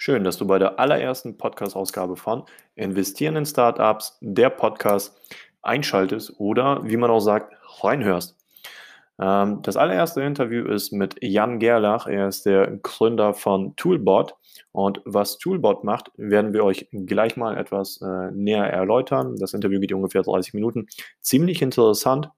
Schön, dass du bei der allerersten Podcast-Ausgabe von Investieren in Startups, der Podcast, einschaltest oder, wie man auch sagt, reinhörst. Ähm, das allererste Interview ist mit Jan Gerlach. Er ist der Gründer von Toolbot. Und was Toolbot macht, werden wir euch gleich mal etwas äh, näher erläutern. Das Interview geht ungefähr 30 Minuten. Ziemlich interessant.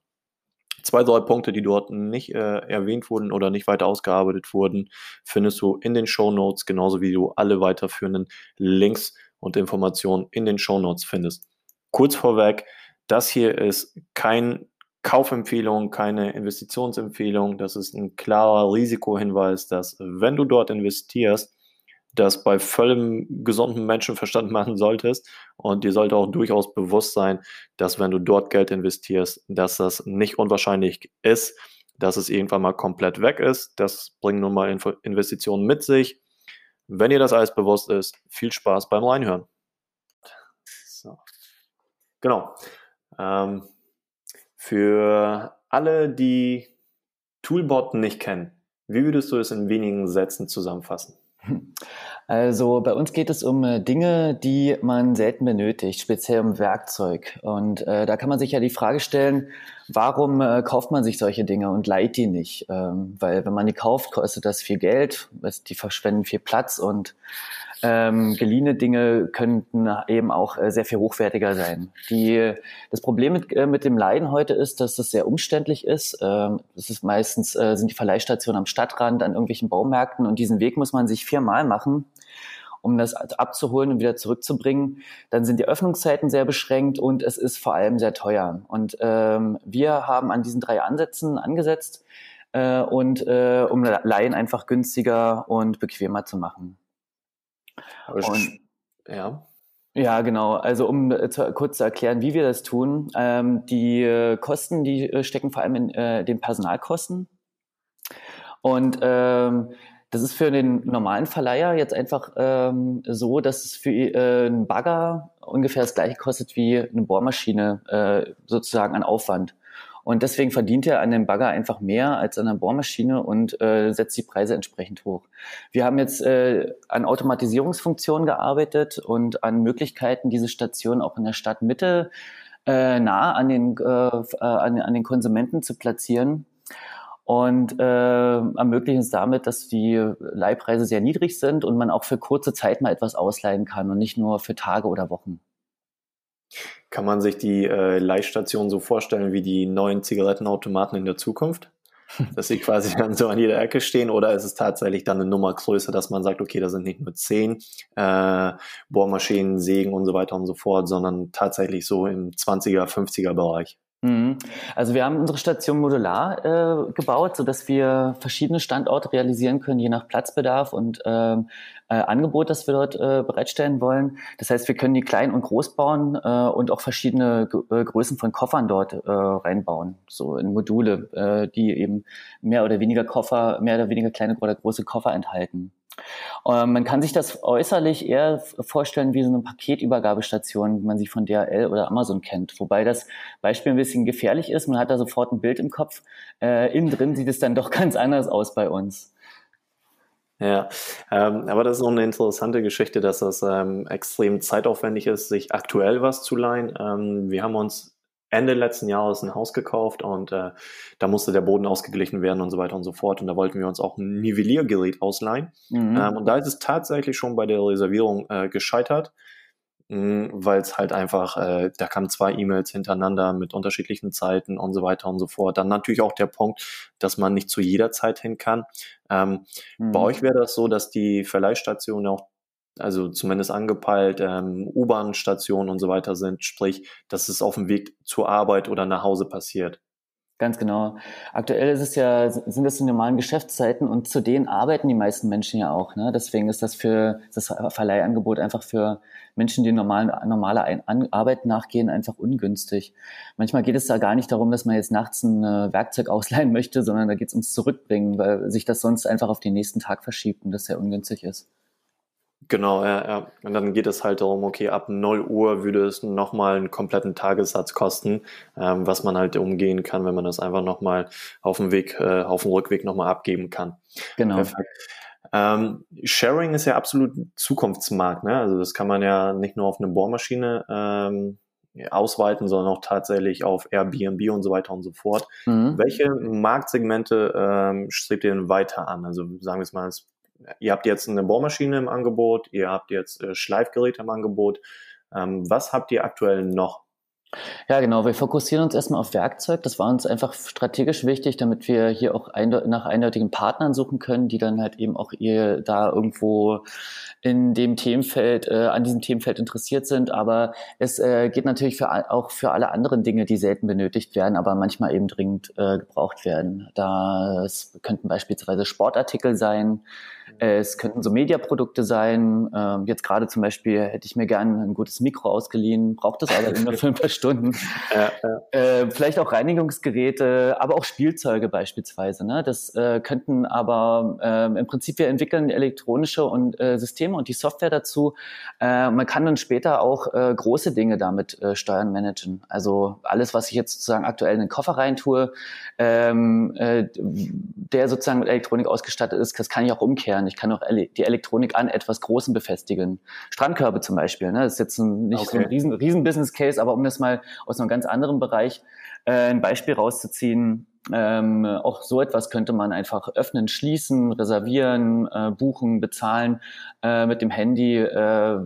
Zwei, drei Punkte, die dort nicht äh, erwähnt wurden oder nicht weiter ausgearbeitet wurden, findest du in den Show Notes, genauso wie du alle weiterführenden Links und Informationen in den Show Notes findest. Kurz vorweg, das hier ist kein Kaufempfehlung, keine Investitionsempfehlung. Das ist ein klarer Risikohinweis, dass wenn du dort investierst, das bei vollem gesunden Menschenverstand machen solltest. Und dir sollte auch durchaus bewusst sein, dass wenn du dort Geld investierst, dass das nicht unwahrscheinlich ist, dass es irgendwann mal komplett weg ist. Das bringen nun mal Investitionen mit sich. Wenn dir das alles bewusst ist, viel Spaß beim Reinhören. So. Genau. Ähm, für alle, die Toolbot nicht kennen, wie würdest du es in wenigen Sätzen zusammenfassen? Also bei uns geht es um äh, Dinge, die man selten benötigt, speziell um Werkzeug. Und äh, da kann man sich ja die Frage stellen, warum äh, kauft man sich solche Dinge und leiht die nicht? Ähm, weil wenn man die kauft, kostet das viel Geld, die verschwenden viel Platz und ähm, geliehene Dinge könnten eben auch äh, sehr viel hochwertiger sein. Die, das Problem mit, äh, mit dem Leiden heute ist, dass es sehr umständlich ist. Ähm, es ist meistens äh, sind die Verleihstationen am Stadtrand, an irgendwelchen Baumärkten und diesen Weg muss man sich viermal machen um das abzuholen und wieder zurückzubringen. Dann sind die Öffnungszeiten sehr beschränkt und es ist vor allem sehr teuer. Und ähm, wir haben an diesen drei Ansätzen angesetzt äh, und äh, um Laien einfach günstiger und bequemer zu machen. Und, ja. Ja, genau. Also um äh, zu, kurz zu erklären, wie wir das tun. Ähm, die äh, Kosten, die äh, stecken vor allem in äh, den Personalkosten. Und ähm, das ist für den normalen Verleiher jetzt einfach ähm, so, dass es für äh, einen Bagger ungefähr das gleiche kostet wie eine Bohrmaschine äh, sozusagen an Aufwand. Und deswegen verdient er an dem Bagger einfach mehr als an der Bohrmaschine und äh, setzt die Preise entsprechend hoch. Wir haben jetzt äh, an Automatisierungsfunktionen gearbeitet und an Möglichkeiten, diese Station auch in der Stadtmitte äh, nah an den, äh, äh an, an den Konsumenten zu platzieren und äh, ermöglichen es damit, dass die Leihpreise sehr niedrig sind und man auch für kurze Zeit mal etwas ausleihen kann und nicht nur für Tage oder Wochen. Kann man sich die äh, Leihstation so vorstellen wie die neuen Zigarettenautomaten in der Zukunft? Dass sie quasi dann so an jeder Ecke stehen oder ist es tatsächlich dann eine Nummer größer, dass man sagt, okay, da sind nicht nur zehn äh, Bohrmaschinen, Sägen und so weiter und so fort, sondern tatsächlich so im 20er, 50er Bereich? Mhm. Also wir haben unsere Station modular äh, gebaut, so dass wir verschiedene Standorte realisieren können, je nach Platzbedarf und ähm, äh, Angebot, das wir dort äh, bereitstellen wollen. Das heißt, wir können die klein und groß bauen äh, und auch verschiedene äh, Größen von Koffern dort äh, reinbauen, so in Module, äh, die eben mehr oder weniger Koffer, mehr oder weniger kleine oder große Koffer enthalten. Ähm, man kann sich das äußerlich eher vorstellen wie so eine Paketübergabestation, wie man sie von DHL oder Amazon kennt. Wobei das Beispiel ein bisschen gefährlich ist. Man hat da sofort ein Bild im Kopf. Äh, innen drin sieht es dann doch ganz anders aus bei uns. Ja, ähm, aber das ist auch eine interessante Geschichte, dass das ähm, extrem zeitaufwendig ist, sich aktuell was zu leihen. Ähm, wir haben uns Ende letzten Jahres ein Haus gekauft und äh, da musste der Boden ausgeglichen werden und so weiter und so fort. Und da wollten wir uns auch ein Nivelliergerät ausleihen. Mhm. Ähm, und da ist es tatsächlich schon bei der Reservierung äh, gescheitert, weil es halt einfach, äh, da kamen zwei E-Mails hintereinander mit unterschiedlichen Zeiten und so weiter und so fort. Dann natürlich auch der Punkt, dass man nicht zu jeder Zeit hin kann. Ähm, mhm. Bei euch wäre das so, dass die Verleihstationen auch also zumindest angepeilt, ähm, U-Bahn-Stationen und so weiter sind, sprich, dass es auf dem Weg zur Arbeit oder nach Hause passiert. Ganz genau. Aktuell ist es ja, sind das die normalen Geschäftszeiten und zu denen arbeiten die meisten Menschen ja auch. Ne? Deswegen ist das für das Verleihangebot einfach für Menschen, die normalen, normaler Arbeit nachgehen, einfach ungünstig. Manchmal geht es da gar nicht darum, dass man jetzt nachts ein äh, Werkzeug ausleihen möchte, sondern da geht es ums Zurückbringen, weil sich das sonst einfach auf den nächsten Tag verschiebt und das sehr ungünstig ist. Genau, ja, ja. Und dann geht es halt darum, okay, ab 0 Uhr würde es nochmal einen kompletten Tagessatz kosten, ähm, was man halt umgehen kann, wenn man das einfach nochmal auf dem Weg, äh, auf dem Rückweg nochmal abgeben kann. Genau. Perfekt. Ähm, Sharing ist ja absolut Zukunftsmarkt. Ne? Also das kann man ja nicht nur auf eine Bohrmaschine ähm, ausweiten, sondern auch tatsächlich auf Airbnb und so weiter und so fort. Mhm. Welche Marktsegmente ähm, strebt ihr denn weiter an? Also sagen wir es mal, ihr habt jetzt eine Bohrmaschine im Angebot, ihr habt jetzt äh, Schleifgeräte im Angebot. Ähm, was habt ihr aktuell noch? Ja, genau. Wir fokussieren uns erstmal auf Werkzeug. Das war uns einfach strategisch wichtig, damit wir hier auch nach eindeutigen Partnern suchen können, die dann halt eben auch ihr da irgendwo in dem Themenfeld, äh, an diesem Themenfeld interessiert sind. Aber es äh, geht natürlich für, auch für alle anderen Dinge, die selten benötigt werden, aber manchmal eben dringend äh, gebraucht werden. Das könnten beispielsweise Sportartikel sein, es könnten so Mediaprodukte sein. Ähm, jetzt gerade zum Beispiel hätte ich mir gerne ein gutes Mikro ausgeliehen, braucht das aber nur für ein paar Stunden. Ja, ja. Äh, vielleicht auch Reinigungsgeräte, aber auch Spielzeuge beispielsweise. Ne? Das äh, könnten aber äh, im Prinzip wir entwickeln elektronische und äh, Systeme und die Software dazu. Äh, man kann dann später auch äh, große Dinge damit steuern, managen. Also alles, was ich jetzt sozusagen aktuell in den Koffer rein tue, ähm, der sozusagen mit Elektronik ausgestattet ist, das kann ich auch umkehren. Ich kann auch die Elektronik an etwas Großem befestigen. Strandkörbe zum Beispiel. Ne? Das ist jetzt ein, nicht okay. so ein riesen, riesen Business Case, aber um das mal aus einem ganz anderen Bereich äh, ein Beispiel rauszuziehen, ähm, auch so etwas könnte man einfach öffnen, schließen, reservieren, äh, buchen, bezahlen äh, mit dem Handy. Äh,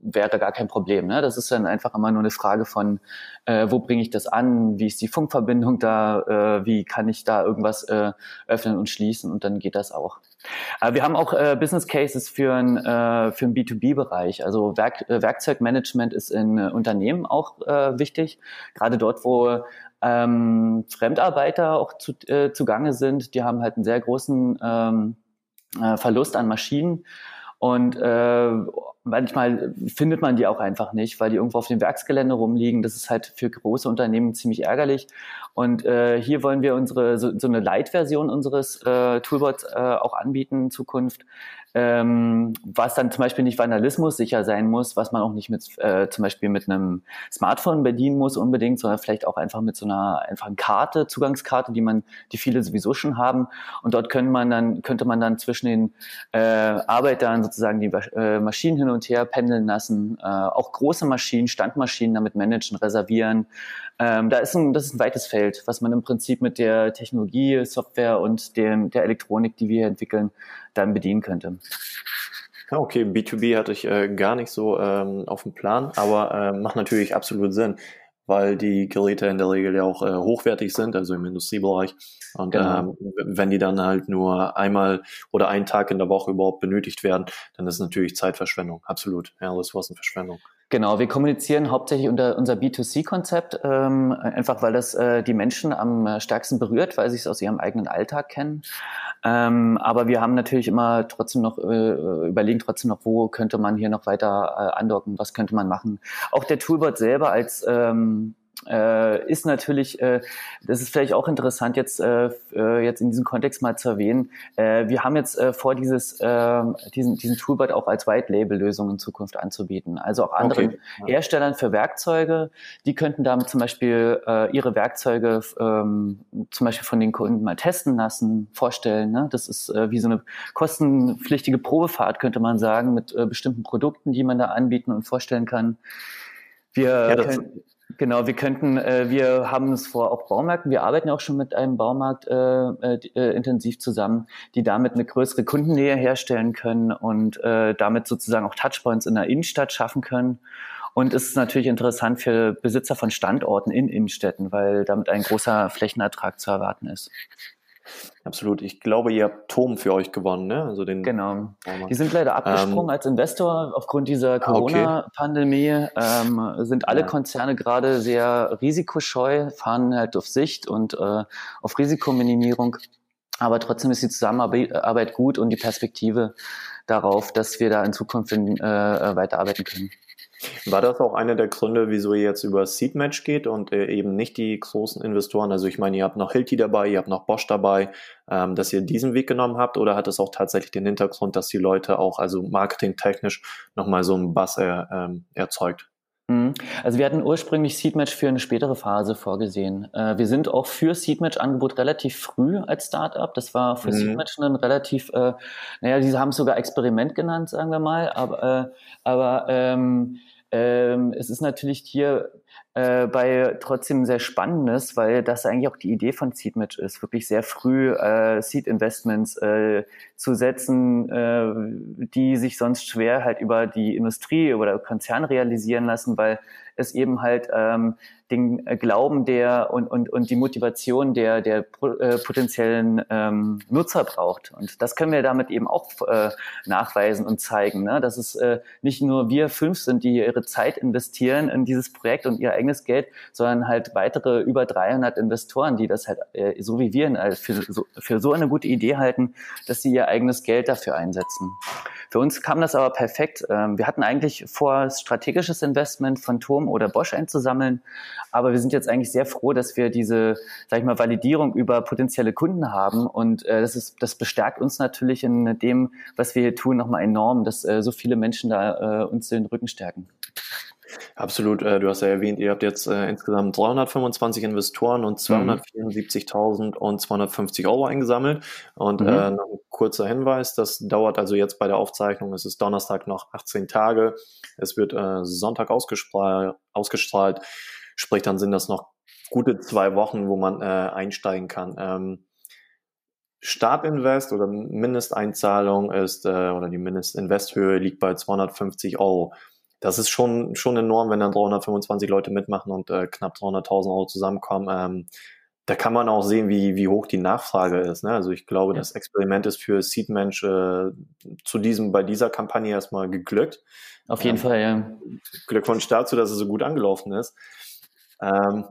wäre gar kein Problem. Ne? Das ist dann einfach immer nur eine Frage von, äh, wo bringe ich das an, wie ist die Funkverbindung da, äh, wie kann ich da irgendwas äh, öffnen und schließen und dann geht das auch. Aber wir haben auch äh, Business Cases für ein, äh, für einen B2B-Bereich. Also Werk, äh, Werkzeugmanagement ist in äh, Unternehmen auch äh, wichtig. Gerade dort, wo ähm, Fremdarbeiter auch zu, äh, zugange sind, die haben halt einen sehr großen ähm, äh, Verlust an Maschinen. Und äh, manchmal findet man die auch einfach nicht, weil die irgendwo auf dem Werksgelände rumliegen. Das ist halt für große Unternehmen ziemlich ärgerlich. Und äh, hier wollen wir unsere so, so eine Light-Version unseres äh, Toolbots äh, auch anbieten in Zukunft, ähm, was dann zum Beispiel nicht Vandalismus sicher sein muss, was man auch nicht mit äh, zum Beispiel mit einem Smartphone bedienen muss unbedingt, sondern vielleicht auch einfach mit so einer einfachen Karte, Zugangskarte, die man, die viele sowieso schon haben. Und dort können man dann, könnte man dann zwischen den äh, Arbeitern sozusagen die äh, Maschinen hin und her pendeln lassen, äh, auch große Maschinen, Standmaschinen damit managen, reservieren. Ähm, da ist ein, das ist ein weites Feld, was man im Prinzip mit der Technologie, Software und dem, der Elektronik, die wir entwickeln, dann bedienen könnte. Okay, B2B hatte ich äh, gar nicht so ähm, auf dem Plan, aber äh, macht natürlich absolut Sinn, weil die Geräte in der Regel ja auch äh, hochwertig sind, also im Industriebereich. Und genau. ähm, wenn die dann halt nur einmal oder einen Tag in der Woche überhaupt benötigt werden, dann ist es natürlich Zeitverschwendung, absolut, ja, Ressourcenverschwendung. Genau, wir kommunizieren hauptsächlich unter unser B2C-Konzept, ähm, einfach weil das äh, die Menschen am stärksten berührt, weil sie es aus ihrem eigenen Alltag kennen. Ähm, aber wir haben natürlich immer trotzdem noch, äh, überlegen trotzdem noch, wo könnte man hier noch weiter äh, andocken, was könnte man machen. Auch der Toolbot selber als ähm, äh, ist natürlich, äh, das ist vielleicht auch interessant jetzt, äh, äh, jetzt in diesem Kontext mal zu erwähnen. Äh, wir haben jetzt äh, vor, dieses, äh, diesen, diesen Toolbot auch als White-Label-Lösung in Zukunft anzubieten. Also auch anderen okay. Herstellern für Werkzeuge, die könnten damit zum Beispiel ihre Werkzeuge ähm, zum Beispiel von den Kunden mal testen lassen, vorstellen. Ne? Das ist wie so eine kostenpflichtige Probefahrt, könnte man sagen, mit bestimmten Produkten, die man da anbieten und vorstellen kann. Wir ja, können, Genau, wir könnten, äh, wir haben es vor auch Baumärkten, wir arbeiten auch schon mit einem Baumarkt äh, äh, äh, intensiv zusammen, die damit eine größere Kundennähe herstellen können und äh, damit sozusagen auch Touchpoints in der Innenstadt schaffen können. Und es ist natürlich interessant für Besitzer von Standorten in Innenstädten, weil damit ein großer Flächenertrag zu erwarten ist. Absolut. Ich glaube, ihr habt Tom für euch gewonnen, ne? Also den genau. Die sind leider abgesprungen ähm, als Investor aufgrund dieser ah, Corona-Pandemie. Ähm, sind alle ja. Konzerne gerade sehr risikoscheu, fahren halt auf Sicht und äh, auf Risikominimierung. Aber trotzdem ist die Zusammenarbeit gut und die Perspektive darauf, dass wir da in Zukunft in, äh, weiterarbeiten können. War das auch einer der Gründe, wieso ihr jetzt über Seed Match geht und äh, eben nicht die großen Investoren? Also ich meine, ihr habt noch Hilti dabei, ihr habt noch Bosch dabei, ähm, dass ihr diesen Weg genommen habt oder hat es auch tatsächlich den Hintergrund, dass die Leute auch, also marketingtechnisch, nochmal so einen Bass er, ähm, erzeugt? Mhm. Also wir hatten ursprünglich Seedmatch für eine spätere Phase vorgesehen. Äh, wir sind auch für Seedmatch-Angebot relativ früh als Startup. Das war für mhm. Seedmatch ein relativ, äh, naja, sie haben es sogar Experiment genannt, sagen wir mal. Aber, äh, aber ähm, ähm, es ist natürlich hier äh, bei trotzdem sehr Spannendes, weil das eigentlich auch die Idee von Seedmatch ist, wirklich sehr früh äh, Seed-Investments äh, zu setzen, äh, die sich sonst schwer halt über die Industrie oder Konzern realisieren lassen, weil es eben halt ähm, den Glauben der und, und, und die Motivation der, der äh, potenziellen ähm, Nutzer braucht. Und das können wir damit eben auch äh, nachweisen und zeigen, ne? dass es äh, nicht nur wir fünf sind, die ihre Zeit investieren in dieses Projekt und ihr eigenes Geld, sondern halt weitere über 300 Investoren, die das halt äh, so wie wir äh, für, so, für so eine gute Idee halten, dass sie ihr eigenes Geld dafür einsetzen. Für uns kam das aber perfekt. Ähm, wir hatten eigentlich vor, strategisches Investment von Turm oder Bosch einzusammeln, aber wir sind jetzt eigentlich sehr froh, dass wir diese, sag ich mal, Validierung über potenzielle Kunden haben und äh, das ist, das bestärkt uns natürlich in dem, was wir hier tun, nochmal enorm, dass äh, so viele Menschen da äh, uns den Rücken stärken. Absolut. Äh, du hast ja erwähnt, ihr habt jetzt äh, insgesamt 325 Investoren und 274.250 Euro eingesammelt. Und mhm. äh, noch ein kurzer Hinweis, das dauert also jetzt bei der Aufzeichnung, es ist Donnerstag noch 18 Tage. Es wird Sonntag ausgestrahlt. Sprich, dann sind das noch gute zwei Wochen, wo man einsteigen kann. Ähm, Startinvest oder Mindesteinzahlung ist, oder die Mindestinvesthöhe liegt bei 250 Euro das ist schon, schon enorm, wenn dann 325 Leute mitmachen und äh, knapp 300.000 Euro zusammenkommen. Ähm, da kann man auch sehen, wie, wie hoch die Nachfrage ist. Ne? Also ich glaube, ja. das Experiment ist für Seedmensch äh, zu diesem, bei dieser Kampagne erstmal geglückt. Auf jeden ähm, Fall, ja. Glückwunsch dazu, dass es so gut angelaufen ist. Ähm,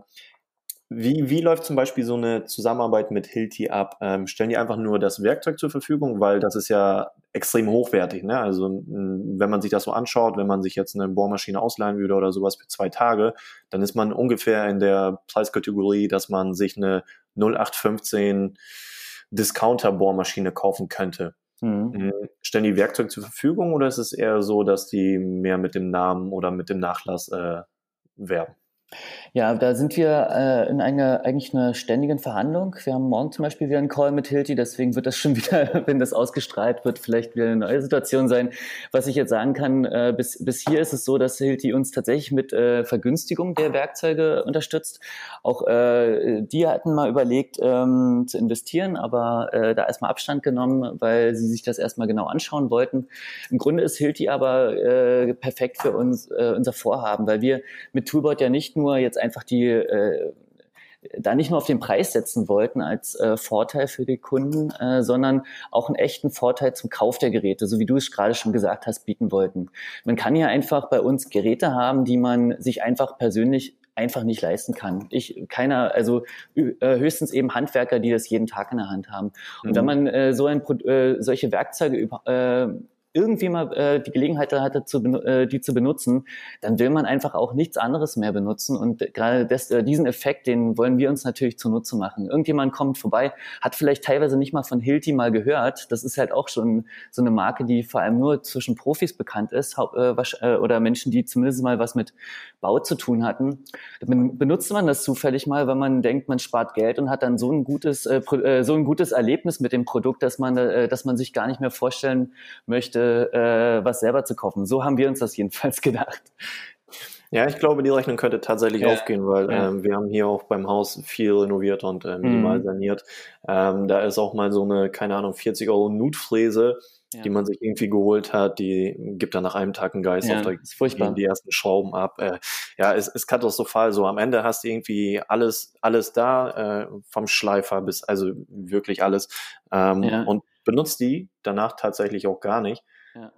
wie, wie läuft zum Beispiel so eine Zusammenarbeit mit Hilti ab? Ähm, stellen die einfach nur das Werkzeug zur Verfügung, weil das ist ja extrem hochwertig. Ne? Also wenn man sich das so anschaut, wenn man sich jetzt eine Bohrmaschine ausleihen würde oder sowas für zwei Tage, dann ist man ungefähr in der Preiskategorie, dass man sich eine 0815 Discounter-Bohrmaschine kaufen könnte. Mhm. mhm. Stellen die Werkzeug zur Verfügung oder ist es eher so, dass die mehr mit dem Namen oder mit dem Nachlass äh, werben? Ja, da sind wir äh, in einer eigentlich einer ständigen Verhandlung. Wir haben morgen zum Beispiel wieder einen Call mit Hilti, deswegen wird das schon wieder, wenn das ausgestrahlt wird, vielleicht wieder eine neue Situation sein. Was ich jetzt sagen kann, äh, bis, bis hier ist es so, dass Hilti uns tatsächlich mit äh, Vergünstigung der Werkzeuge unterstützt. Auch äh, die hatten mal überlegt ähm, zu investieren, aber äh, da erstmal Abstand genommen, weil sie sich das erstmal genau anschauen wollten. Im Grunde ist Hilti aber äh, perfekt für uns, äh, unser Vorhaben, weil wir mit Toolbot ja nicht nur jetzt einfach die äh, da nicht nur auf den Preis setzen wollten als äh, Vorteil für die Kunden, äh, sondern auch einen echten Vorteil zum Kauf der Geräte, so wie du es gerade schon gesagt hast, bieten wollten. Man kann ja einfach bei uns Geräte haben, die man sich einfach persönlich einfach nicht leisten kann. Ich, keiner, also äh, höchstens eben Handwerker, die das jeden Tag in der Hand haben. Und mhm. wenn man äh, so ein, äh, solche Werkzeuge über, äh, irgendwie mal äh, die Gelegenheit hatte, zu, äh, die zu benutzen, dann will man einfach auch nichts anderes mehr benutzen. Und gerade das, äh, diesen Effekt, den wollen wir uns natürlich zunutze machen. Irgendjemand kommt vorbei, hat vielleicht teilweise nicht mal von Hilti mal gehört. Das ist halt auch schon so eine Marke, die vor allem nur zwischen Profis bekannt ist äh, äh, oder Menschen, die zumindest mal was mit Bau zu tun hatten. Dann benutzt man das zufällig mal, wenn man denkt, man spart Geld und hat dann so ein gutes, äh, äh so ein gutes Erlebnis mit dem Produkt, dass man, äh, dass man sich gar nicht mehr vorstellen möchte, äh, was selber zu kaufen. So haben wir uns das jedenfalls gedacht. Ja, ich glaube, die Rechnung könnte tatsächlich ja. aufgehen, weil ja. ähm, wir haben hier auch beim Haus viel renoviert und äh, minimal mhm. saniert. Ähm, da ist auch mal so eine, keine Ahnung, 40 Euro Nutfräse, ja. die man sich irgendwie geholt hat, die gibt dann nach einem Tag einen Geist ja, auf, da ist furchtbar. die ersten Schrauben ab. Äh, ja, es ist katastrophal. So am Ende hast du irgendwie alles, alles da, äh, vom Schleifer bis also wirklich alles. Ähm. Und benutzt die danach tatsächlich auch gar nicht.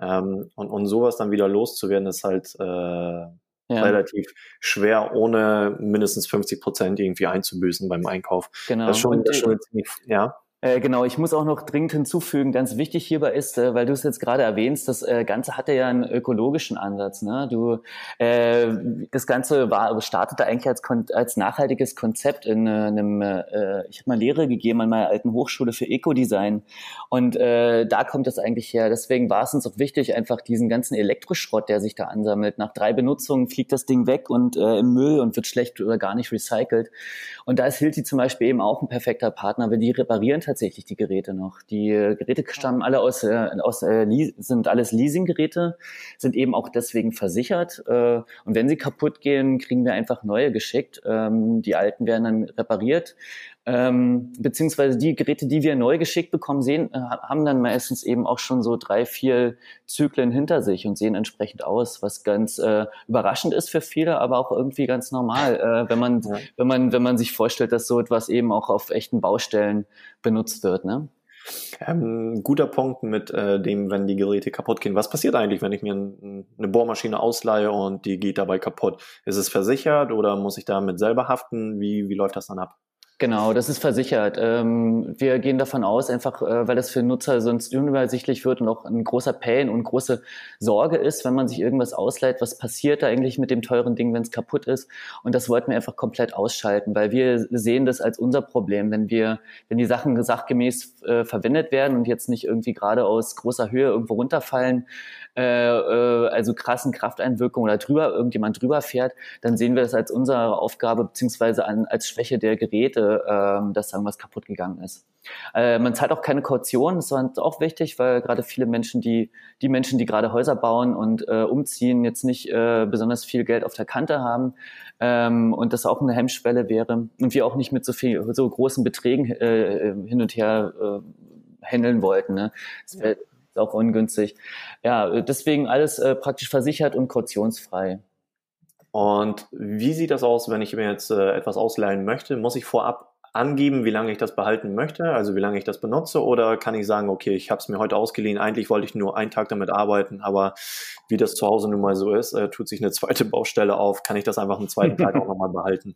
Ähm, und, und sowas dann wieder loszuwerden, ist halt äh, ja. relativ schwer, ohne mindestens 50 Prozent irgendwie einzubüßen beim Einkauf. Genau. Das ist schon, das ist schon ziemlich, ja. Äh, genau, ich muss auch noch dringend hinzufügen, ganz wichtig hierbei ist, äh, weil du es jetzt gerade erwähnst, das äh, Ganze hatte ja einen ökologischen Ansatz. Ne? Du, äh, das Ganze war startete eigentlich als, als nachhaltiges Konzept in äh, einem, äh, ich habe mal Lehre gegeben an meiner alten Hochschule für Ecodesign und äh, da kommt das eigentlich her. Deswegen war es uns auch wichtig, einfach diesen ganzen Elektroschrott, der sich da ansammelt. Nach drei Benutzungen fliegt das Ding weg und äh, im Müll und wird schlecht oder gar nicht recycelt. Und da ist Hilti zum Beispiel eben auch ein perfekter Partner, weil die reparieren tatsächlich die Geräte noch. Die Geräte stammen alle aus, äh, aus äh, sind alles Leasinggeräte, sind eben auch deswegen versichert. Äh, und wenn sie kaputt gehen, kriegen wir einfach neue geschickt. Ähm, die alten werden dann repariert. Ähm, beziehungsweise die Geräte, die wir neu geschickt bekommen, sehen, äh, haben dann meistens eben auch schon so drei, vier Zyklen hinter sich und sehen entsprechend aus, was ganz äh, überraschend ist für viele, aber auch irgendwie ganz normal, äh, wenn man, ja. wenn man, wenn man sich vorstellt, dass so etwas eben auch auf echten Baustellen benutzt wird. Ne? Ähm, guter Punkt mit äh, dem, wenn die Geräte kaputt gehen. Was passiert eigentlich, wenn ich mir ein, eine Bohrmaschine ausleihe und die geht dabei kaputt? Ist es versichert oder muss ich damit selber haften? Wie, wie läuft das dann ab? Genau, das ist versichert. Ähm, wir gehen davon aus, einfach äh, weil das für Nutzer sonst unübersichtlich wird und auch ein großer Pain und große Sorge ist, wenn man sich irgendwas ausleiht, was passiert da eigentlich mit dem teuren Ding, wenn es kaputt ist. Und das wollten wir einfach komplett ausschalten, weil wir sehen das als unser Problem, wenn wir, wenn die Sachen sachgemäß äh, verwendet werden und jetzt nicht irgendwie gerade aus großer Höhe irgendwo runterfallen, äh, äh, also krassen Krafteinwirkungen oder drüber irgendjemand drüber fährt, dann sehen wir das als unsere Aufgabe beziehungsweise an, als Schwäche der Geräte, äh, dass irgendwas kaputt gegangen ist. Äh, man zahlt auch keine Kaution, das ist auch wichtig, weil gerade viele Menschen, die die Menschen, die gerade Häuser bauen und äh, umziehen, jetzt nicht äh, besonders viel Geld auf der Kante haben ähm, und das auch eine Hemmschwelle wäre und wir auch nicht mit so viel so großen Beträgen äh, hin und her äh, handeln wollten. Ne? Das wär, auch ungünstig. Ja, deswegen alles äh, praktisch versichert und kautionsfrei. Und wie sieht das aus, wenn ich mir jetzt äh, etwas ausleihen möchte? Muss ich vorab angeben, wie lange ich das behalten möchte, also wie lange ich das benutze, oder kann ich sagen, okay, ich habe es mir heute ausgeliehen, eigentlich wollte ich nur einen Tag damit arbeiten, aber wie das zu Hause nun mal so ist, äh, tut sich eine zweite Baustelle auf, kann ich das einfach einen zweiten Tag auch nochmal behalten?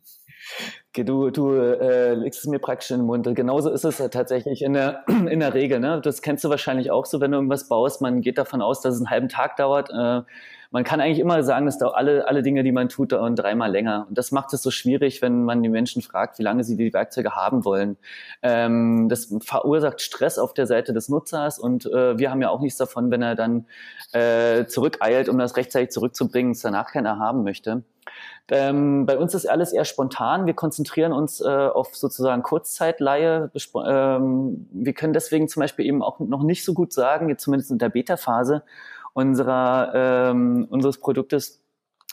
Du, du äh, legst es mir praktisch in den Mund. Genauso ist es ja tatsächlich in der, in der Regel. Ne? Das kennst du wahrscheinlich auch so, wenn du irgendwas baust. Man geht davon aus, dass es einen halben Tag dauert. Äh, man kann eigentlich immer sagen, dass da alle, alle Dinge, die man tut, dauern dreimal länger. Und das macht es so schwierig, wenn man die Menschen fragt, wie lange sie die Werkzeuge haben wollen. Ähm, das verursacht Stress auf der Seite des Nutzers und äh, wir haben ja auch nichts davon, wenn er dann äh, zurückeilt, um das rechtzeitig zurückzubringen, es danach keiner haben möchte. Ähm, bei uns ist alles eher spontan. Wir konzentrieren uns äh, auf sozusagen Kurzzeitleihe. Ähm, wir können deswegen zum Beispiel eben auch noch nicht so gut sagen, jetzt zumindest in der Beta-Phase, ähm, unseres Produktes,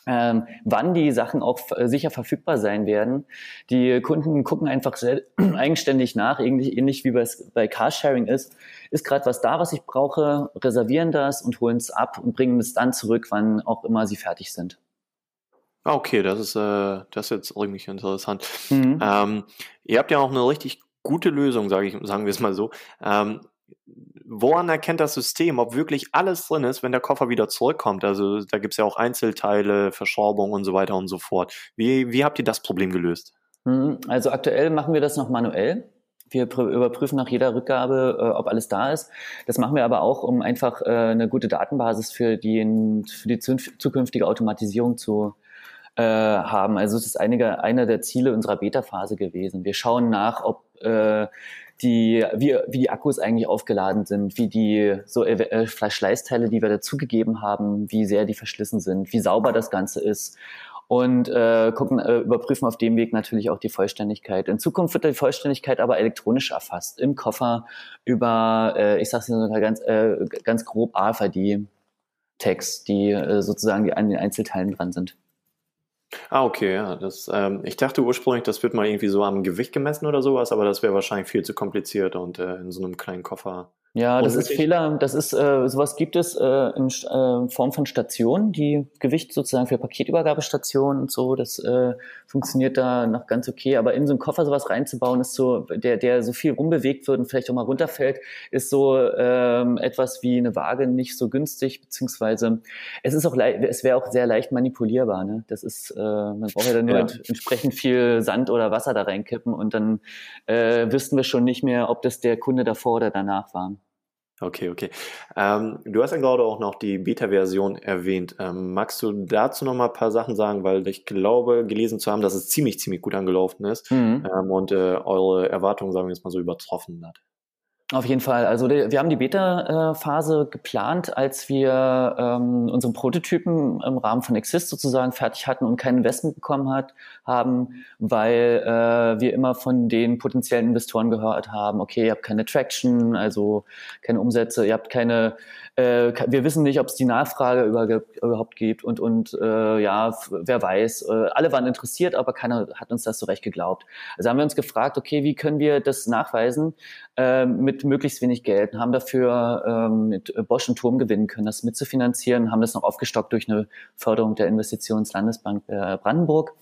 ähm, wann die Sachen auch sicher verfügbar sein werden. Die Kunden gucken einfach sehr eigenständig nach, ähnlich, ähnlich wie bei Carsharing ist. Ist gerade was da, was ich brauche, reservieren das und holen es ab und bringen es dann zurück, wann auch immer sie fertig sind. Ah, okay, das ist, äh, das ist jetzt irgendwie interessant. Mhm. Ähm, ihr habt ja auch eine richtig gute Lösung, sage ich, sagen wir es mal so. Ähm, woran erkennt das System, ob wirklich alles drin ist, wenn der Koffer wieder zurückkommt? Also da gibt es ja auch Einzelteile, Verschraubung und so weiter und so fort. Wie, wie habt ihr das Problem gelöst? Mhm. Also aktuell machen wir das noch manuell. Wir überprüfen nach jeder Rückgabe, äh, ob alles da ist. Das machen wir aber auch, um einfach äh, eine gute Datenbasis für die, für die zukünftige Automatisierung zu äh, haben. Also es ist einige, einer der Ziele unserer Beta-Phase gewesen. Wir schauen nach, ob äh, die, wie, wie die Akkus eigentlich aufgeladen sind, wie die so äh, Verschleißteile, die wir dazugegeben haben, wie sehr die verschlissen sind, wie sauber das Ganze ist und äh, gucken, äh, überprüfen auf dem Weg natürlich auch die Vollständigkeit. In Zukunft wird die Vollständigkeit aber elektronisch erfasst, im Koffer über, äh, ich sag's dir sogar ganz, äh, ganz grob AFID-Tags, die äh, sozusagen die an den Einzelteilen dran sind. Ah, okay, ja. Das, ähm, ich dachte ursprünglich, das wird mal irgendwie so am Gewicht gemessen oder sowas, aber das wäre wahrscheinlich viel zu kompliziert und äh, in so einem kleinen Koffer Ja, das ist Fehler, das ist, äh, sowas gibt es äh, in äh, Form von Stationen, die Gewicht sozusagen für Paketübergabestationen und so, das äh, funktioniert da noch ganz okay, aber in so einen Koffer sowas reinzubauen, ist so, der, der so viel rumbewegt wird und vielleicht auch mal runterfällt, ist so ähm, etwas wie eine Waage nicht so günstig, beziehungsweise es ist auch es wäre auch sehr leicht manipulierbar, ne? Das ist, äh, man braucht ja dann nur ja. entsprechend viel Sand oder Wasser da reinkippen und dann äh, wüssten wir schon nicht mehr, ob das der Kunde davor oder danach war. Okay, okay. Ähm, du hast ja gerade auch noch die Beta-Version erwähnt. Ähm, magst du dazu noch mal ein paar Sachen sagen? Weil ich glaube, gelesen zu haben, dass es ziemlich, ziemlich gut angelaufen ist mhm. ähm, und äh, eure Erwartungen, sagen wir jetzt mal so, übertroffen hat. Auf jeden Fall. Also wir haben die Beta-Phase geplant, als wir ähm, unseren Prototypen im Rahmen von Exist sozusagen fertig hatten und kein Investment bekommen hat, haben, weil äh, wir immer von den potenziellen Investoren gehört haben, okay, ihr habt keine Traction, also keine Umsätze, ihr habt keine äh, wir wissen nicht, ob es die Nachfrage über, überhaupt gibt und, und äh, ja, wer weiß. Äh, alle waren interessiert, aber keiner hat uns das so recht geglaubt. Also haben wir uns gefragt, okay, wie können wir das nachweisen äh, mit möglichst wenig Geld haben dafür ähm, mit Bosch und Turm gewinnen können, das mitzufinanzieren, haben das noch aufgestockt durch eine Förderung der Investitionslandesbank äh, Brandenburg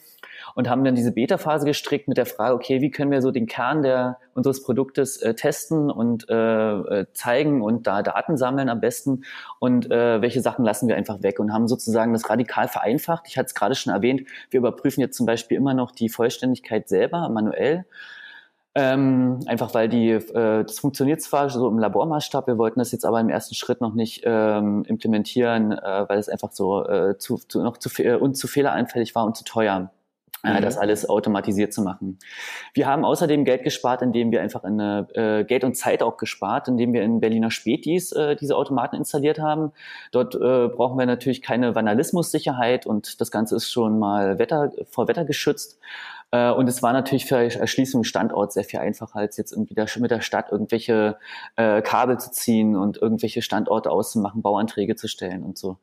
und haben dann diese Beta-Phase gestrickt mit der Frage, okay, wie können wir so den Kern der, unseres Produktes äh, testen und äh, äh, zeigen und da Daten sammeln am besten und äh, welche Sachen lassen wir einfach weg und haben sozusagen das radikal vereinfacht. Ich hatte es gerade schon erwähnt, wir überprüfen jetzt zum Beispiel immer noch die Vollständigkeit selber manuell. Ähm, einfach weil die, äh, das funktioniert zwar so im Labormaßstab, wir wollten das jetzt aber im ersten Schritt noch nicht ähm, implementieren, äh, weil es einfach so äh, zu, zu, noch zu, äh, und zu fehleranfällig war und zu teuer mhm. das alles automatisiert zu machen. Wir haben außerdem Geld gespart, indem wir einfach eine, äh, Geld und Zeit auch gespart, indem wir in Berliner Spätis äh, diese Automaten installiert haben. Dort äh, brauchen wir natürlich keine Vandalismussicherheit und das Ganze ist schon mal Wetter, vor Wetter geschützt. Äh, und es war natürlich für Erschließung Standort sehr viel einfacher, als jetzt irgendwie da, mit der Stadt irgendwelche äh, Kabel zu ziehen und irgendwelche Standorte auszumachen, Bauanträge zu stellen und so.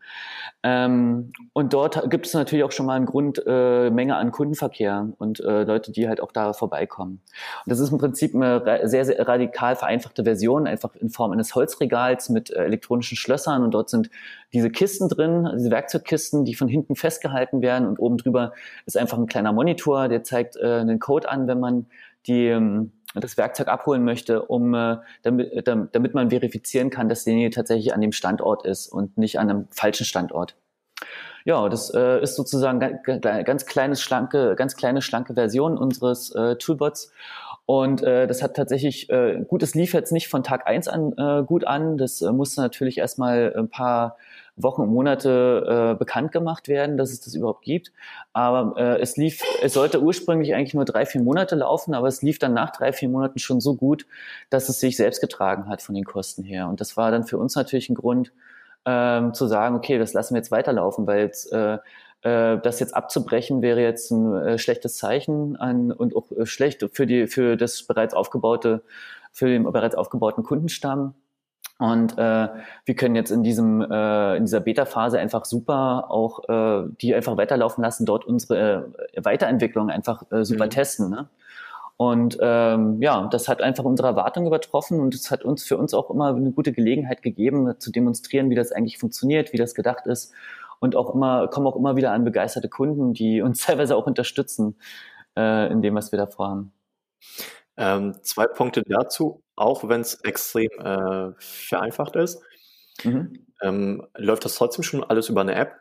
Ähm, und dort gibt es natürlich auch schon mal eine Grundmenge äh, an Kundenverkehr und äh, Leute, die halt auch da vorbeikommen. Und das ist im Prinzip eine sehr, sehr radikal vereinfachte Version, einfach in Form eines Holzregals mit äh, elektronischen Schlössern und dort sind diese Kisten drin, diese Werkzeugkisten, die von hinten festgehalten werden und oben drüber ist einfach ein kleiner Monitor, der zeigt äh, einen Code an, wenn man die, ähm, das Werkzeug abholen möchte, um äh, damit, damit man verifizieren kann, dass derjenige tatsächlich an dem Standort ist und nicht an einem falschen Standort. Ja, das äh, ist sozusagen ganz kleines schlanke, ganz kleine schlanke Version unseres äh, Toolbots und äh, das hat tatsächlich, äh, gut, es lief jetzt nicht von Tag eins an äh, gut an. Das äh, musste natürlich erstmal ein paar Wochen und Monate äh, bekannt gemacht werden, dass es das überhaupt gibt. Aber äh, es lief, es sollte ursprünglich eigentlich nur drei, vier Monate laufen, aber es lief dann nach drei, vier Monaten schon so gut, dass es sich selbst getragen hat von den Kosten her. Und das war dann für uns natürlich ein Grund, ähm, zu sagen, okay, das lassen wir jetzt weiterlaufen, weil jetzt äh, äh, das jetzt abzubrechen wäre jetzt ein äh, schlechtes Zeichen an, und auch äh, schlecht für die für das bereits aufgebaute für den bereits aufgebauten Kundenstamm. Und äh, wir können jetzt in diesem äh, in dieser Beta-Phase einfach super auch äh, die einfach weiterlaufen lassen, dort unsere äh, Weiterentwicklung einfach äh, super mhm. testen. Ne? Und ähm, ja, das hat einfach unsere Erwartungen übertroffen und es hat uns für uns auch immer eine gute Gelegenheit gegeben, zu demonstrieren, wie das eigentlich funktioniert, wie das gedacht ist und auch immer, kommen auch immer wieder an begeisterte Kunden, die uns teilweise auch unterstützen äh, in dem, was wir da vorhaben. Ähm, zwei Punkte dazu, auch wenn es extrem äh, vereinfacht ist. Mhm. Ähm, läuft das trotzdem schon alles über eine App?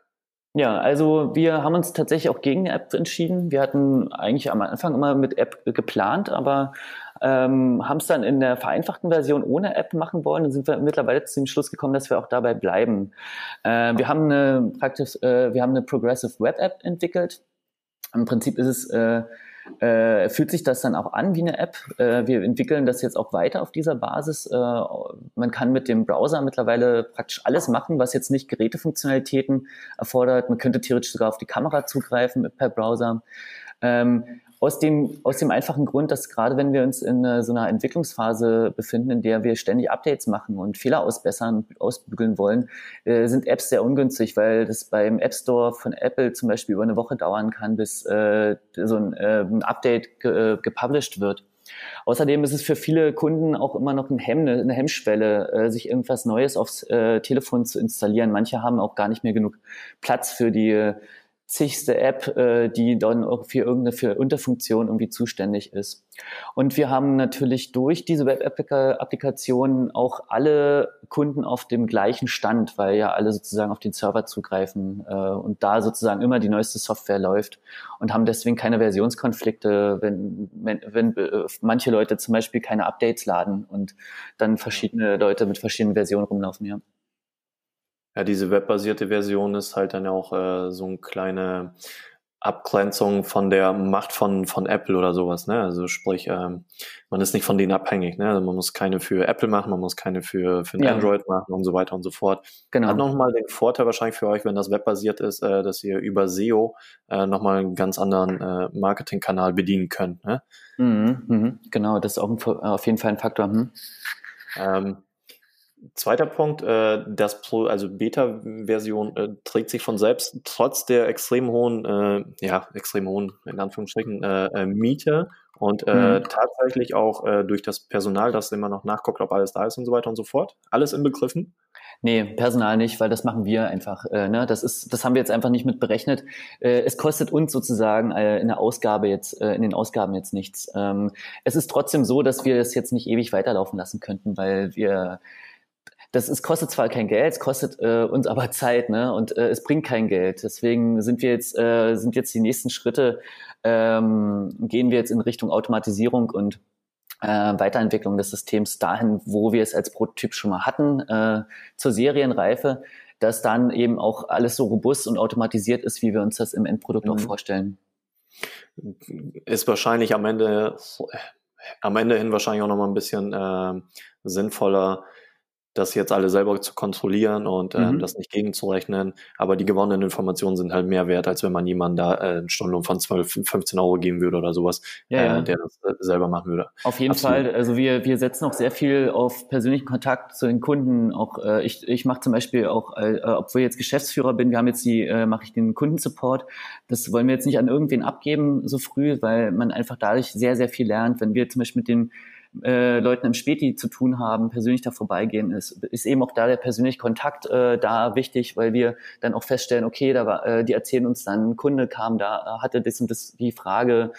Ja, also wir haben uns tatsächlich auch gegen eine App entschieden. Wir hatten eigentlich am Anfang immer mit App geplant, aber ähm, haben es dann in der vereinfachten Version ohne App machen wollen. Dann sind wir mittlerweile zu dem Schluss gekommen, dass wir auch dabei bleiben. Äh, wir haben eine Practice, äh, wir haben eine Progressive Web App entwickelt. Im Prinzip ist es äh, äh, fühlt sich das dann auch an wie eine App. Äh, wir entwickeln das jetzt auch weiter auf dieser Basis. Äh, man kann mit dem Browser mittlerweile praktisch alles machen, was jetzt nicht Gerätefunktionalitäten erfordert. Man könnte theoretisch sogar auf die Kamera zugreifen per Browser. Ähm, aus dem, aus dem einfachen Grund, dass gerade wenn wir uns in äh, so einer Entwicklungsphase befinden, in der wir ständig Updates machen und Fehler ausbessern, ausbügeln wollen, äh, sind Apps sehr ungünstig, weil das beim App Store von Apple zum Beispiel über eine Woche dauern kann, bis äh, so ein, äh, ein Update ge, gepublished wird. Außerdem ist es für viele Kunden auch immer noch ein Hemm, eine Hemmschwelle, sich irgendwas Neues aufs Telefon zu installieren. Manche haben auch gar nicht mehr genug Platz für die zigste App, äh, die dann für irgendeine für Unterfunktion irgendwie zuständig ist. Und wir haben natürlich durch diese Web-Applikationen auch alle Kunden auf dem gleichen Stand, weil ja alle sozusagen auf den Server zugreifen äh, und da sozusagen immer die neueste Software läuft und haben deswegen keine Versionskonflikte, wenn, wenn, wenn äh, manche Leute zum Beispiel keine Updates laden und dann verschiedene Leute mit verschiedenen Versionen rumlaufen, ja. Ja, diese webbasierte Version ist halt dann auch äh, so eine kleine Abgrenzung von der Macht von, von Apple oder sowas. Ne? Also sprich, ähm, man ist nicht von denen abhängig. Ne? Also man muss keine für Apple machen, man muss keine für, für ja. Android machen und so weiter und so fort. Genau. Hat nochmal den Vorteil wahrscheinlich für euch, wenn das webbasiert ist, äh, dass ihr über SEO äh, nochmal einen ganz anderen äh, Marketingkanal bedienen könnt. Ne? Mhm, mh. Genau, das ist auch ein, auf jeden Fall ein Faktor. Hm. Ähm, Zweiter Punkt, äh, das Pro, also Beta-Version äh, trägt sich von selbst trotz der extrem hohen, äh, ja, extrem hohen, in Anführungsstrichen, äh, äh, Miete und äh, mhm. tatsächlich auch äh, durch das Personal, das immer noch nachguckt, ob alles da ist und so weiter und so fort. Alles inbegriffen? Nee, Personal nicht, weil das machen wir einfach. Äh, ne? Das ist, das haben wir jetzt einfach nicht mit berechnet. Äh, es kostet uns sozusagen äh, in der Ausgabe jetzt, äh, in den Ausgaben jetzt nichts. Ähm, es ist trotzdem so, dass wir es jetzt nicht ewig weiterlaufen lassen könnten, weil wir das ist, kostet zwar kein Geld, es kostet äh, uns aber Zeit, ne? Und äh, es bringt kein Geld. Deswegen sind wir jetzt, äh, sind jetzt die nächsten Schritte, ähm, gehen wir jetzt in Richtung Automatisierung und äh, Weiterentwicklung des Systems dahin, wo wir es als Prototyp schon mal hatten, äh, zur Serienreife, dass dann eben auch alles so robust und automatisiert ist, wie wir uns das im Endprodukt mhm. auch vorstellen. Ist wahrscheinlich am Ende, am Ende hin wahrscheinlich auch nochmal ein bisschen äh, sinnvoller, das jetzt alle selber zu kontrollieren und äh, mhm. das nicht gegenzurechnen. Aber die gewonnenen Informationen sind halt mehr wert, als wenn man jemanden da äh, einen Stundenlohn von 12, 15 Euro geben würde oder sowas, ja, äh, der das äh, selber machen würde. Auf jeden Absolut. Fall. Also wir, wir setzen auch sehr viel auf persönlichen Kontakt zu den Kunden. Auch äh, ich, ich mache zum Beispiel auch, äh, obwohl ich jetzt Geschäftsführer bin, wir haben jetzt die, äh, mache ich den Kundensupport. Das wollen wir jetzt nicht an irgendwen abgeben so früh, weil man einfach dadurch sehr, sehr viel lernt. Wenn wir zum Beispiel mit den äh, Leuten im Späti zu tun haben, persönlich da vorbeigehen, ist, ist eben auch da der persönliche Kontakt äh, da wichtig, weil wir dann auch feststellen, okay, da war, äh, die erzählen uns dann, ein Kunde kam da, hatte das und das die Frage,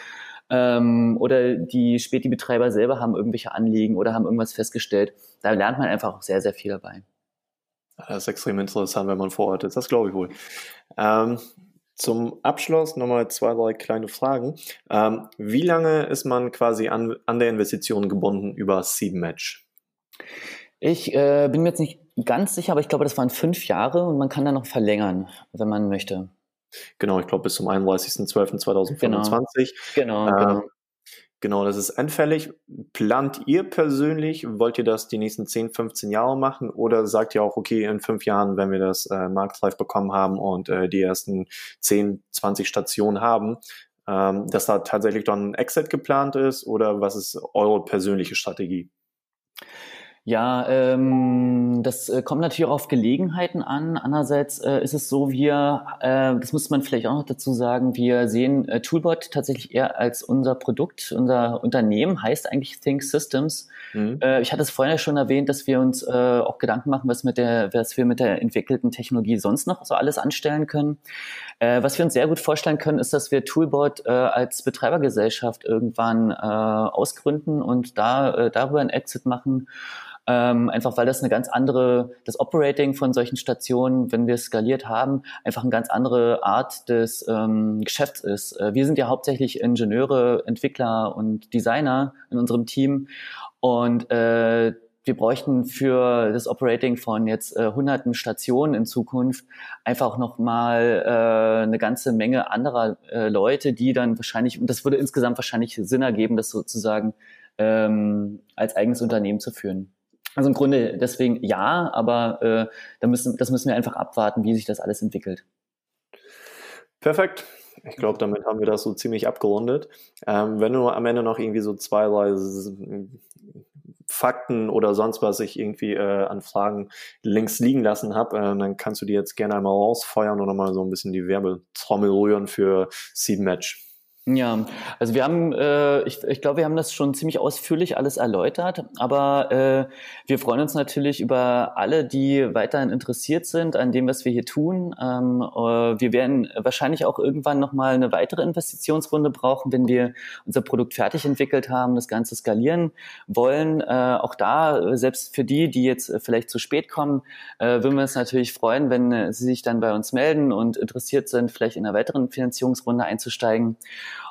ähm, oder die Späti-Betreiber selber haben irgendwelche Anliegen oder haben irgendwas festgestellt. Da lernt man einfach auch sehr, sehr viel dabei. Das ist extrem interessant, wenn man vor Ort ist. Das glaube ich wohl. Ähm, zum Abschluss nochmal zwei, drei kleine Fragen. Ähm, wie lange ist man quasi an, an der Investition gebunden über Seed Match? Ich äh, bin mir jetzt nicht ganz sicher, aber ich glaube, das waren fünf Jahre und man kann dann noch verlängern, wenn man möchte. Genau, ich glaube bis zum 31.12.2025. Genau, genau, genau. Genau, das ist endfällig. Plant ihr persönlich, wollt ihr das die nächsten 10, 15 Jahre machen oder sagt ihr auch, okay, in fünf Jahren, wenn wir das äh, marktreif bekommen haben und äh, die ersten 10, 20 Stationen haben, ähm, dass da tatsächlich dann ein Exit geplant ist oder was ist eure persönliche Strategie? Ja, ähm, das äh, kommt natürlich auch auf Gelegenheiten an. Andererseits äh, ist es so, wir, äh, das muss man vielleicht auch noch dazu sagen, wir sehen äh, Toolbot tatsächlich eher als unser Produkt, unser Unternehmen heißt eigentlich Think Systems. Mhm. Äh, ich hatte es vorhin ja schon erwähnt, dass wir uns äh, auch Gedanken machen, was mit der, was wir mit der entwickelten Technologie sonst noch so alles anstellen können. Äh, was wir uns sehr gut vorstellen können, ist, dass wir Toolbot äh, als Betreibergesellschaft irgendwann äh, ausgründen und da äh, darüber ein Exit machen ähm, einfach weil das eine ganz andere, das Operating von solchen Stationen, wenn wir skaliert haben, einfach eine ganz andere Art des ähm, Geschäfts ist. Äh, wir sind ja hauptsächlich Ingenieure, Entwickler und Designer in unserem Team und äh, wir bräuchten für das Operating von jetzt äh, hunderten Stationen in Zukunft einfach nochmal äh, eine ganze Menge anderer äh, Leute, die dann wahrscheinlich, und das würde insgesamt wahrscheinlich Sinn ergeben, das sozusagen ähm, als eigenes Unternehmen zu führen. Also im Grunde deswegen ja, aber äh, da müssen, das müssen wir einfach abwarten, wie sich das alles entwickelt. Perfekt. Ich glaube, damit haben wir das so ziemlich abgerundet. Ähm, wenn du am Ende noch irgendwie so zwei, drei Fakten oder sonst was ich irgendwie äh, an Fragen links liegen lassen habe, äh, dann kannst du die jetzt gerne einmal rausfeuern oder mal so ein bisschen die Werbetrommel rühren für Seed Match. Ja, also wir haben, äh, ich, ich glaube, wir haben das schon ziemlich ausführlich alles erläutert, aber äh, wir freuen uns natürlich über alle, die weiterhin interessiert sind an dem, was wir hier tun. Ähm, äh, wir werden wahrscheinlich auch irgendwann nochmal eine weitere Investitionsrunde brauchen, wenn wir unser Produkt fertig entwickelt haben, das Ganze skalieren wollen. Äh, auch da, selbst für die, die jetzt vielleicht zu spät kommen, äh, würden wir uns natürlich freuen, wenn Sie sich dann bei uns melden und interessiert sind, vielleicht in einer weiteren Finanzierungsrunde einzusteigen.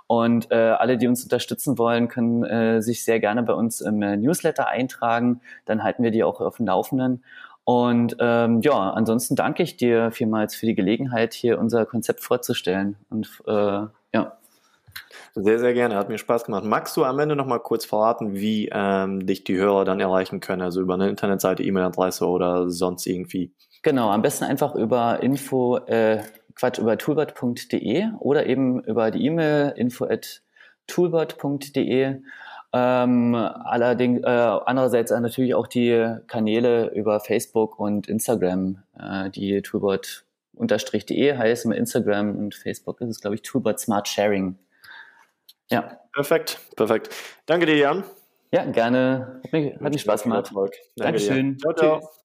Und äh, alle, die uns unterstützen wollen, können äh, sich sehr gerne bei uns im äh, Newsletter eintragen. Dann halten wir die auch auf dem Laufenden. Und ähm, ja, ansonsten danke ich dir vielmals für die Gelegenheit, hier unser Konzept vorzustellen. Und äh, ja. Sehr, sehr gerne. Hat mir Spaß gemacht. Magst du am Ende noch mal kurz verraten, wie ähm, dich die Hörer dann erreichen können? Also über eine Internetseite, E-Mail-Adresse oder sonst irgendwie? Genau, am besten einfach über Info, äh, Quatsch, über toolbot.de oder eben über die E-Mail info at toolbot.de. Ähm, allerdings, äh, andererseits natürlich auch die Kanäle über Facebook und Instagram, äh, die toolbot-de heißt mit Instagram und Facebook ist es, glaube ich, Toolbot Smart Sharing. Ja. Perfekt, perfekt. Danke dir, Jan. Ja, gerne. Hat mich, hat mich Spaß gemacht. Dankeschön. Ciao, ciao. Tschüss.